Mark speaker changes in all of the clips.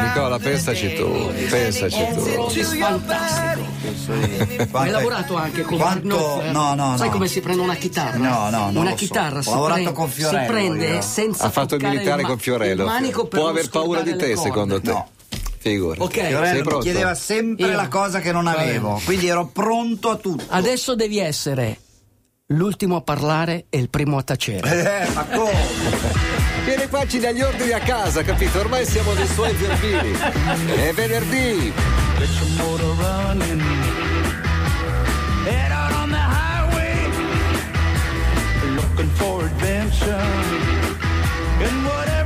Speaker 1: Nicola, pensaci tu, pensaci tu.
Speaker 2: Fantastico. Hai lavorato anche con
Speaker 3: Quanto- no, no,
Speaker 2: Sai
Speaker 3: no.
Speaker 2: come si prende una chitarra?
Speaker 3: No, no, non
Speaker 2: Una
Speaker 3: so.
Speaker 2: chitarra
Speaker 3: Ho
Speaker 2: si,
Speaker 3: lavorato
Speaker 2: prende,
Speaker 3: con Fiorello,
Speaker 2: si prende
Speaker 3: io.
Speaker 2: senza
Speaker 1: Ha fatto il militare
Speaker 2: ma-
Speaker 1: con Fiorello.
Speaker 2: il manico per
Speaker 1: Può aver paura di te,
Speaker 2: corde.
Speaker 1: secondo te?
Speaker 3: No.
Speaker 1: Figura.
Speaker 2: Ok.
Speaker 3: Fiorello mi chiedeva sempre
Speaker 2: Io.
Speaker 3: la cosa che non avevo, quindi ero pronto a tutto.
Speaker 2: Adesso devi essere l'ultimo a parlare e il primo a tacere.
Speaker 3: Eh, ma come?
Speaker 1: Viene qua, ci dà gli ordini a casa, capito? Ormai siamo dei suoi zerbini. È venerdì.
Speaker 4: Get your motor running. Head out on the highway. Looking for adventure. And whatever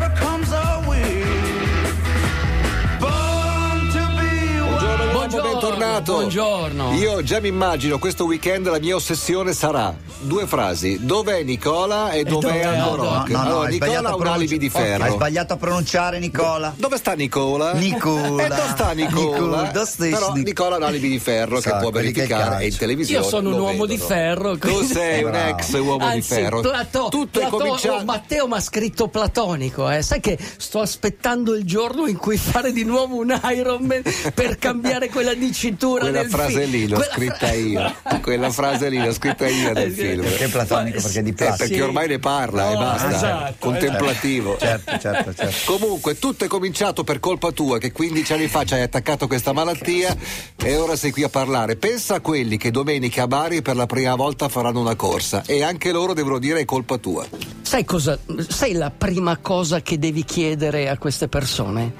Speaker 1: bentornato.
Speaker 2: buongiorno.
Speaker 1: Io già mi immagino questo weekend la mia ossessione sarà due frasi: dov'è Nicola e dov'è
Speaker 2: dov'è
Speaker 1: Aldo? Rock?
Speaker 3: No, no,
Speaker 1: allora, Nicola ha un alibi di ferro.
Speaker 3: Hai sbagliato a pronunciare Nicola.
Speaker 1: Dove sta Nicola?
Speaker 3: Nicola.
Speaker 1: E dove sta Nicola?
Speaker 3: Nicola,
Speaker 1: Però
Speaker 3: Nic-
Speaker 1: Nicola ha un alibi di ferro che può verificare in televisione.
Speaker 2: Io sono un uomo di ferro.
Speaker 1: Tu sei un ex uomo di ferro.
Speaker 2: Plato-
Speaker 1: Tutto è cominciato.
Speaker 2: oh, Matteo mi ha scritto platonico, eh. sai che sto aspettando il giorno in cui fare di nuovo un Ironman per cambiare quella dicitura
Speaker 1: Quella
Speaker 2: nel
Speaker 1: frase
Speaker 2: film.
Speaker 1: lì l'ho
Speaker 2: Quella
Speaker 1: scritta
Speaker 2: fra-
Speaker 1: io. Quella frase lì l'ho scritta io nel
Speaker 2: Eh,
Speaker 1: film.
Speaker 3: Perché platonico? Perché di
Speaker 1: Eh,
Speaker 3: plastica.
Speaker 1: perché ormai ne parla e
Speaker 2: No,
Speaker 1: basta.
Speaker 2: esatto,
Speaker 1: Contemplativo.
Speaker 3: Certo, certo, certo.
Speaker 1: Comunque, tutto è cominciato per colpa tua, che 15 anni fa ci hai attaccato questa malattia e ora sei qui a parlare. Pensa a quelli che domenica a Bari per la prima volta faranno una corsa e anche loro devono dire è colpa tua.
Speaker 2: Sai cosa? Sai la prima cosa che devi chiedere a queste persone?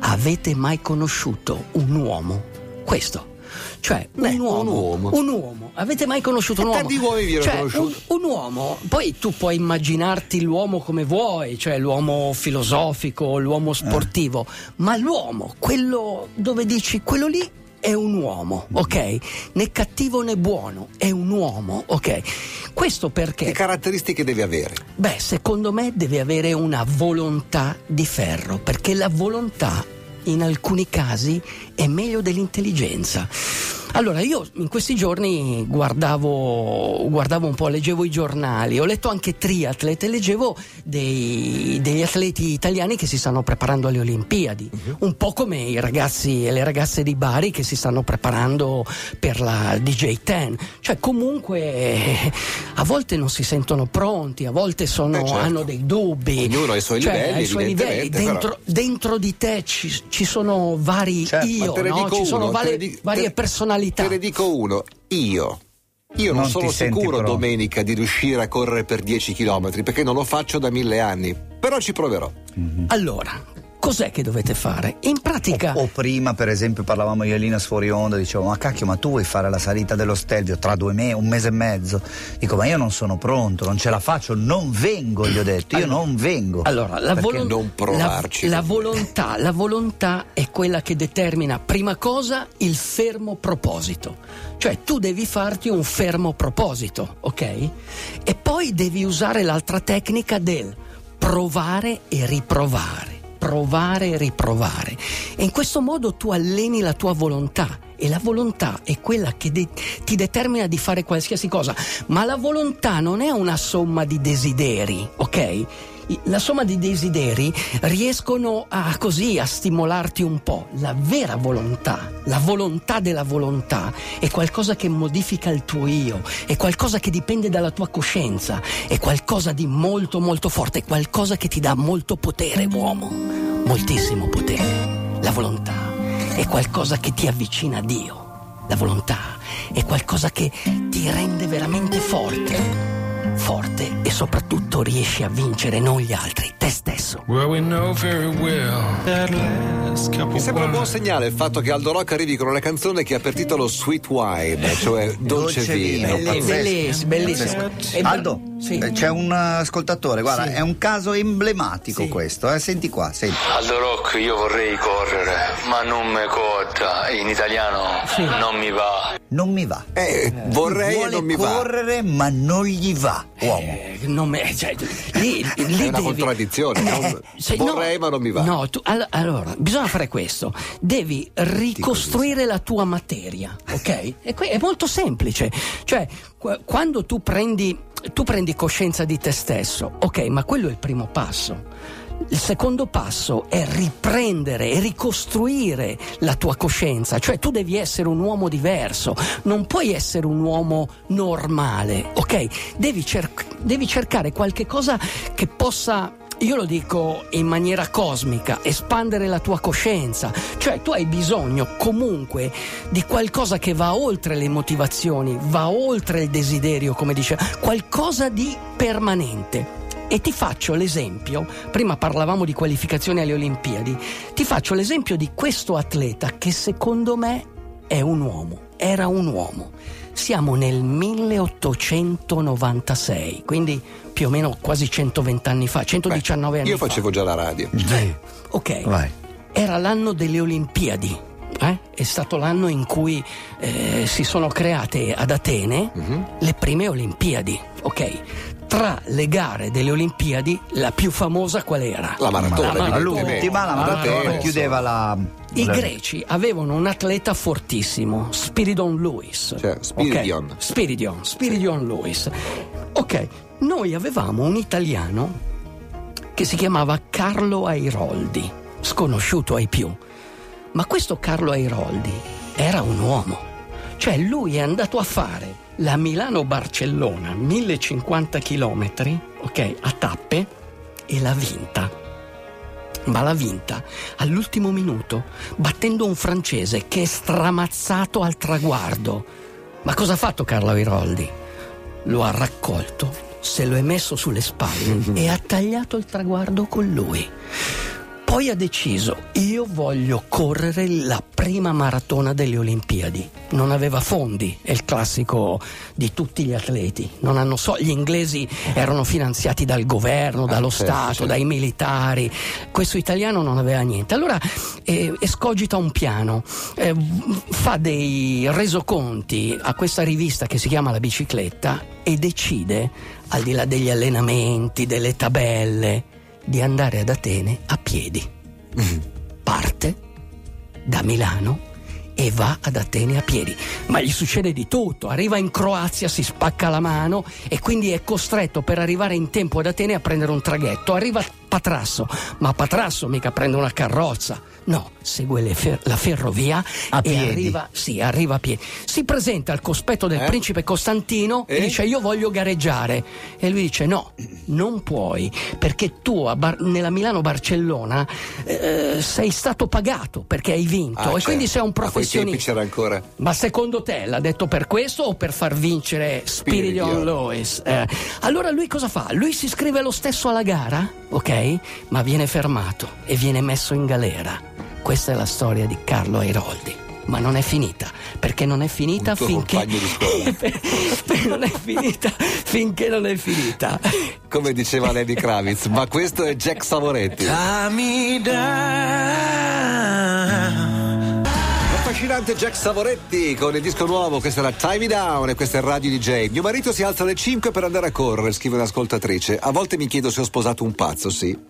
Speaker 2: Avete mai conosciuto un uomo? Questo. Cioè, un,
Speaker 1: Beh,
Speaker 2: uomo,
Speaker 1: un uomo.
Speaker 2: un uomo. Avete mai conosciuto un uomo?
Speaker 1: tanti uomini vi
Speaker 2: Cioè,
Speaker 1: conosciuto.
Speaker 2: Un, un uomo, poi tu puoi immaginarti l'uomo come vuoi, cioè l'uomo filosofico, l'uomo sportivo, ma l'uomo, quello dove dici quello lì è un uomo, ok? Né cattivo né buono, è un uomo, ok? Questo perché?
Speaker 1: Che caratteristiche devi avere?
Speaker 2: Beh, secondo me deve avere una volontà di ferro, perché la volontà in alcuni casi è meglio dell'intelligenza. Allora, io in questi giorni guardavo, guardavo un po', leggevo i giornali, ho letto anche triatlet e leggevo dei- degli atleti italiani che si stanno preparando alle Olimpiadi, un po' come i ragazzi e le ragazze di Bari che si stanno preparando per la DJ10. Cioè, comunque, eh, a volte non si sentono pronti, a volte sono-
Speaker 1: Eh, certo.
Speaker 2: hanno dei dubbi.
Speaker 1: Ognuno ha i suoi
Speaker 2: Cioè,
Speaker 1: livelli,
Speaker 2: i suoi livelli. Dentro, dentro di te ci, ci sono vari
Speaker 3: ma
Speaker 2: io, no?
Speaker 1: dico
Speaker 2: ci sono
Speaker 1: uno,
Speaker 2: varie,
Speaker 1: ne di-
Speaker 2: varie
Speaker 1: te-
Speaker 2: personalità.
Speaker 1: Te ne dico uno, io. Io non,
Speaker 3: Non
Speaker 1: sono
Speaker 3: senti
Speaker 1: sicuro
Speaker 3: pronto.
Speaker 1: domenica di riuscire a correre per 10 km perché non lo faccio da mille anni, però ci proverò.
Speaker 2: Allora, cos'è che dovete fare? In pratica,
Speaker 3: O prima, per esempio, parlavamo io e Lina fuori onda, dicevo, ma cacchio, ma tu vuoi fare la salita dello Stelvio tra due mesi, un mese e mezzo? Dico, ma io non sono pronto, non ce la faccio, non vengo, gli ho detto, io non vengo.
Speaker 2: allora la,
Speaker 3: Perché
Speaker 2: volon-
Speaker 1: non provarci?
Speaker 2: la- la volontà, la volontà è quella che determina, prima cosa, il fermo proposito. Cioè, tu devi farti un fermo proposito, ok? E poi devi usare l'altra tecnica del provare e riprovare. Provare e riprovare. E in questo modo tu alleni la tua volontà. E la volontà è quella che de- ti determina di fare qualsiasi cosa. Ma la volontà non è una somma di desideri, ok? La somma di desideri riescono a così a stimolarti un po'. La vera volontà, la volontà della volontà è qualcosa che modifica il tuo io, è qualcosa che dipende dalla tua coscienza, è qualcosa di molto molto forte, è qualcosa che ti dà molto potere, uomo, moltissimo potere. La volontà è qualcosa che ti avvicina a Dio. La volontà è qualcosa che ti rende veramente forte. Forte e soprattutto riesci a vincere non gli altri, te stesso.
Speaker 5: Well, we know very well
Speaker 1: Mi sembra un buon segnale il fatto che Aldo Rock arrivi con una canzone che ha per titolo Sweet Wine, cioè dolce,
Speaker 3: Dolce
Speaker 1: vino.
Speaker 3: vino.
Speaker 2: Bellissimo, bellissimo.
Speaker 3: Aldo,
Speaker 2: sì.
Speaker 3: eh, c'è un ascoltatore, guarda,
Speaker 2: Sì.
Speaker 3: è un caso emblematico
Speaker 2: Sì.
Speaker 3: questo, eh? senti qua, senti.
Speaker 6: Aldo Rock io vorrei correre, ma non mi cotta, in italiano
Speaker 2: Sì.
Speaker 6: non mi va.
Speaker 3: Non mi va.
Speaker 1: Eh, vorrei
Speaker 3: Vuole
Speaker 1: e non mi va.
Speaker 3: correre, ma non gli va, uomo.
Speaker 2: Eh, non me- cioè, lì, lì
Speaker 1: È una
Speaker 2: devi-
Speaker 1: contraddizione, non-
Speaker 2: se-
Speaker 1: vorrei, ma non mi va.
Speaker 2: No, tu- all- allora, bisogna fare questo. Devi ricostruire la tua materia, ok? E que- è molto semplice. Cioè, qu- quando tu prendi, tu prendi coscienza di te stesso, ok, ma quello è il primo passo. Il secondo passo è riprendere e ricostruire la tua coscienza, cioè tu devi essere un uomo diverso, non puoi essere un uomo normale, ok? Devi, cer- devi cercare qualche cosa che possa io lo dico in maniera cosmica, espandere la tua coscienza, cioè tu hai bisogno comunque di qualcosa che va oltre le motivazioni, va oltre il desiderio, come dice, qualcosa di permanente. E ti faccio l'esempio, prima parlavamo di qualificazione alle Olimpiadi, ti faccio l'esempio di questo atleta che secondo me è un uomo, era un uomo. Siamo nel 1896, quindi più o meno quasi 120 anni fa, 119 anni
Speaker 1: Io
Speaker 2: fa.
Speaker 1: facevo già la radio.
Speaker 2: Ok,
Speaker 3: Vai.
Speaker 2: era l'anno delle Olimpiadi. eh? È stato l'anno in cui eh, si sono create ad Atene
Speaker 1: Mhm.
Speaker 2: le prime Olimpiadi. Ok, tra le gare delle Olimpiadi, la più famosa qual era?
Speaker 1: La maratona,
Speaker 2: La maratona.
Speaker 3: L'ultima, la maratona, chiudeva la.
Speaker 2: I greci avevano un atleta fortissimo, Spiridon Lewis.
Speaker 1: Cioè, Spiridion.
Speaker 2: Ok, Spiridion, Spiridion Lewis. Ok, noi avevamo un italiano che si chiamava Carlo Airoldi, sconosciuto ai più. Ma questo Carlo Airoldi era un uomo. Cioè lui è andato a fare la Milano-Barcellona, 1050 km, ok, a tappe, e l'ha vinta ma l'ha vinta all'ultimo minuto, battendo un francese che è stramazzato al traguardo. Ma cosa ha fatto Carlo Airoldi? Lo ha raccolto, se lo è messo sulle spalle e ha tagliato il traguardo con lui. Poi ha deciso, io voglio correre la prima maratona delle Olimpiadi. Non aveva fondi, è il classico di tutti gli atleti. Non hanno so- gli inglesi erano finanziati dal governo, dallo
Speaker 1: certo,
Speaker 2: Stato,
Speaker 1: certo.
Speaker 2: dai militari. Questo italiano non aveva niente. Allora eh, escogita un piano, eh, fa dei resoconti a questa rivista che si chiama La Bicicletta e decide, al di là degli allenamenti, delle tabelle, di andare ad Atene a piedi. Parte da Milano e va ad Atene a piedi. Ma gli succede di tutto, arriva in Croazia, si spacca la mano e quindi è costretto per arrivare in tempo ad Atene a prendere un traghetto. Arriva Patrasso, ma a Patrasso mica prende una carrozza. No, segue fer- la ferrovia
Speaker 3: A
Speaker 2: e
Speaker 3: piedi.
Speaker 2: arriva, sì, arriva a piedi. Si presenta al cospetto del
Speaker 1: Eh?
Speaker 2: principe Costantino e
Speaker 1: Eh?
Speaker 2: dice io voglio gareggiare. E lui dice no, non puoi, perché tu Bar- nella Milano-Barcellona eh, sei stato pagato perché hai vinto
Speaker 1: Ah,
Speaker 2: e
Speaker 1: certo.
Speaker 2: quindi sei un professionista.
Speaker 1: c'era ancora.
Speaker 2: Ma secondo te l'ha detto per questo o per far vincere Spiridion
Speaker 1: Spiridion.
Speaker 2: Lewis? Eh, allora lui cosa fa? Lui si iscrive lo stesso alla gara, ok? Ma viene fermato e viene messo in galera. Questa è la storia di Carlo Airoldi. Ma non è finita, perché non è finita
Speaker 1: Un tuo
Speaker 2: finché. non è finita finché non è finita.
Speaker 1: Come diceva Lenny Kravitz, ma questo è Jack Savoretti.
Speaker 5: Tie me down.
Speaker 1: L'affascinante Jack Savoretti con il disco nuovo, questa era Time Me Down e questa è Radio DJ. Mio marito si alza alle 5 per andare a correre, scrive un'ascoltatrice. A volte mi chiedo se ho sposato un pazzo, sì.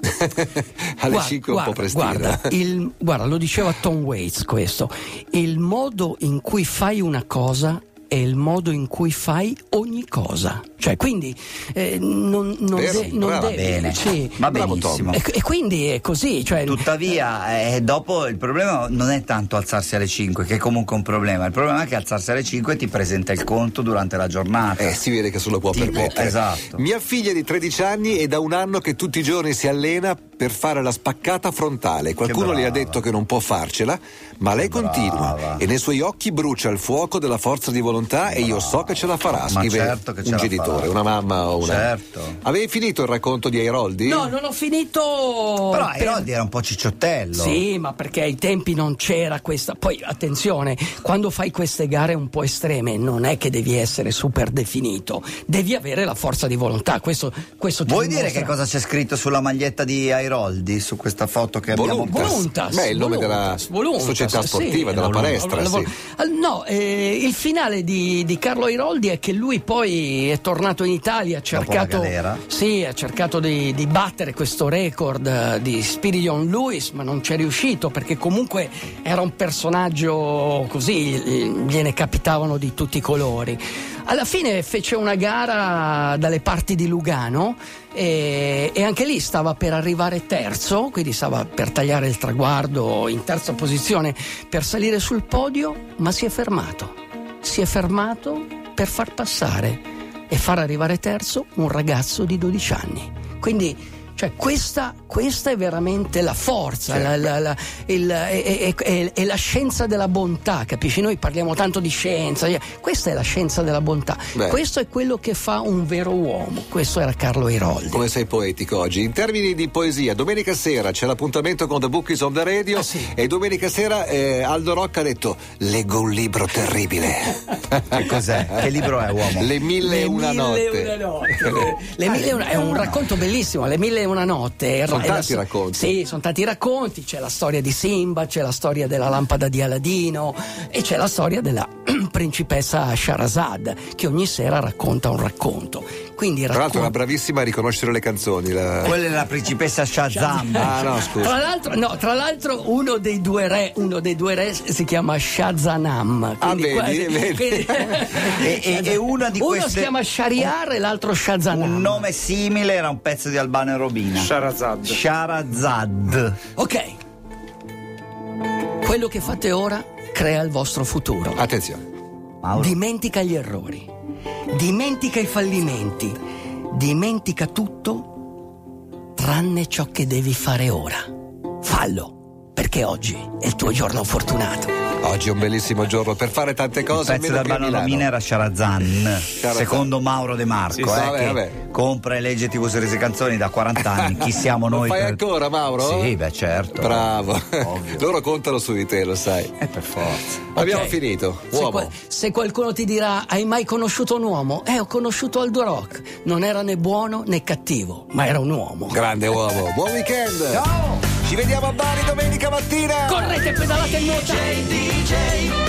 Speaker 1: alle
Speaker 2: Guarda,
Speaker 1: 5 è un po' prestino.
Speaker 2: Guarda, il- guarda, lo diceva Tom Waits questo. Il modo in cui fai una cosa è il modo in cui fai ogni cosa. Cioè, quindi eh, non, non,
Speaker 1: Vero,
Speaker 2: de- non
Speaker 1: brava,
Speaker 2: devi.
Speaker 3: bene.
Speaker 2: sì.
Speaker 3: Va benissimo.
Speaker 2: E, e quindi è così. Cioè,
Speaker 3: Tuttavia, eh, dopo il problema non è tanto alzarsi alle 5, che è comunque un problema. Il problema è che alzarsi alle 5 ti presenta il conto durante la giornata.
Speaker 1: Eh, si vede che se lo può
Speaker 3: Tipo,
Speaker 1: permettere.
Speaker 3: esatto.
Speaker 1: Mia figlia di 13 anni è da un anno che tutti i giorni si allena per fare la spaccata frontale. Qualcuno le ha detto che non può farcela, ma lei continua
Speaker 3: brava.
Speaker 1: e nei suoi occhi brucia il fuoco della forza di volontà e io so che ce la farà,
Speaker 3: Ma
Speaker 1: scrive
Speaker 3: certo che ce
Speaker 1: un
Speaker 3: la
Speaker 1: genitore,
Speaker 3: farà.
Speaker 1: una mamma o una.
Speaker 3: Certo.
Speaker 1: Avevi finito il racconto di Airoldi?
Speaker 2: No, non ho finito.
Speaker 3: Però
Speaker 2: per-
Speaker 3: Airoldi era un po' cicciottello.
Speaker 2: Sì, ma perché ai tempi non c'era questa. Poi attenzione, quando fai queste gare un po' estreme, non è che devi essere super definito, devi avere la forza di volontà. Questo, questo ti
Speaker 3: Vuoi dire che cosa c'è scritto sulla maglietta di Airoldi su questa foto che abbiamo
Speaker 1: Voluntas.
Speaker 2: Voluntas,
Speaker 1: Beh, il nome
Speaker 2: Voluntas,
Speaker 1: della
Speaker 2: Voluntas,
Speaker 1: società
Speaker 2: sì,
Speaker 1: sportiva, della
Speaker 2: Voluntas.
Speaker 1: palestra. Sì.
Speaker 2: No, eh, il finale di, di Carlo Airoldi è che lui poi è tornato in Italia, ha cercato, sì, ha cercato di, di battere questo record eh, di Spiridion Lewis, ma non ci è riuscito perché comunque era un personaggio così, gli- gliene capitavano di tutti i colori. Alla fine fece una gara dalle parti di Lugano e, e anche lì stava per arrivare terzo, quindi stava per tagliare il traguardo in terza posizione per salire sul podio, ma si è fermato. Si è fermato per far passare e far arrivare terzo un ragazzo di 12 anni. Quindi cioè, questa, questa è veramente la forza, la, la, la, il, è, è- è- la scienza della bontà, capisci? Noi parliamo tanto di scienza, questa è la scienza della bontà.
Speaker 1: Beh.
Speaker 2: Questo è quello che fa un vero uomo. Questo era Carlo Iroldi.
Speaker 1: Come sei poetico oggi. In termini di poesia, domenica sera c'è l'appuntamento con The Bookies on the Radio
Speaker 2: Ah, sì.
Speaker 1: e domenica sera eh, Aldo Rocca ha detto leggo un libro terribile.
Speaker 3: Che cos'è? Che libro è, uomo?
Speaker 1: Le mille e una notte.
Speaker 2: una notte. Le mille e una- è un racconto bellissimo, Le mille e una notte.
Speaker 1: Sono
Speaker 2: la-
Speaker 1: tanti racconti.
Speaker 2: Sì, sono tanti racconti. C'è la storia di Simba, c'è la storia della lampada di Aladino e c'è la storia della principessa Sharazad che ogni sera racconta un racconto. Quindi
Speaker 1: Tra l'altro era bravissima a riconoscere le canzoni. la-
Speaker 3: Quella è la principessa Shazam.
Speaker 1: Ah no, scusa.
Speaker 2: Tra l'altro, no, tra l'altro uno dei due re, uno dei due re si chiama Shazanam.
Speaker 1: Ah, vedi, vedi.
Speaker 3: E- e- e una di
Speaker 2: uno
Speaker 3: queste-
Speaker 2: si chiama Shariar e l'altro Shazanam.
Speaker 3: Un nome simile era un pezzo di Albano e Robina.
Speaker 5: Sharazad.
Speaker 3: Sharazad.
Speaker 2: Ok. Quello che fate ora crea il vostro futuro.
Speaker 1: Attenzione.
Speaker 3: Mauro.
Speaker 2: Dimentica gli errori, dimentica i fallimenti, dimentica tutto tranne ciò che devi fare ora. Fallo, perché oggi è il tuo giorno fortunato.
Speaker 1: Oggi è un bellissimo giorno per fare tante
Speaker 3: Il
Speaker 1: cose.
Speaker 3: pezzo di
Speaker 1: almeno qui a
Speaker 3: Albano e
Speaker 1: Milano.
Speaker 3: Robina era Sharazan. Secondo Mauro De Marco,
Speaker 1: Sì,
Speaker 3: eh,
Speaker 1: vabbè,
Speaker 3: che
Speaker 1: vabbè.
Speaker 3: compra e legge TV series e canzoni da 40 anni. Chi siamo
Speaker 1: Lo
Speaker 3: noi?
Speaker 1: fai
Speaker 3: per-
Speaker 1: ancora, Mauro?
Speaker 3: Sì, beh, certo.
Speaker 1: Bravo.
Speaker 3: Ovvio.
Speaker 1: Loro contano su di te, lo sai.
Speaker 3: Eh, per forza.
Speaker 1: Abbiamo
Speaker 2: Ok.
Speaker 1: finito.
Speaker 2: Se,
Speaker 1: Uomo.
Speaker 2: qual- se qualcuno ti dirà hai mai conosciuto un uomo? Eh, ho conosciuto Aldo Rock. Non era né buono né cattivo, ma era un uomo.
Speaker 1: Grande uomo. Buon weekend. Ciao. Ci vediamo a Bari domenica mattina.
Speaker 2: Correte, pedalate e nuotate!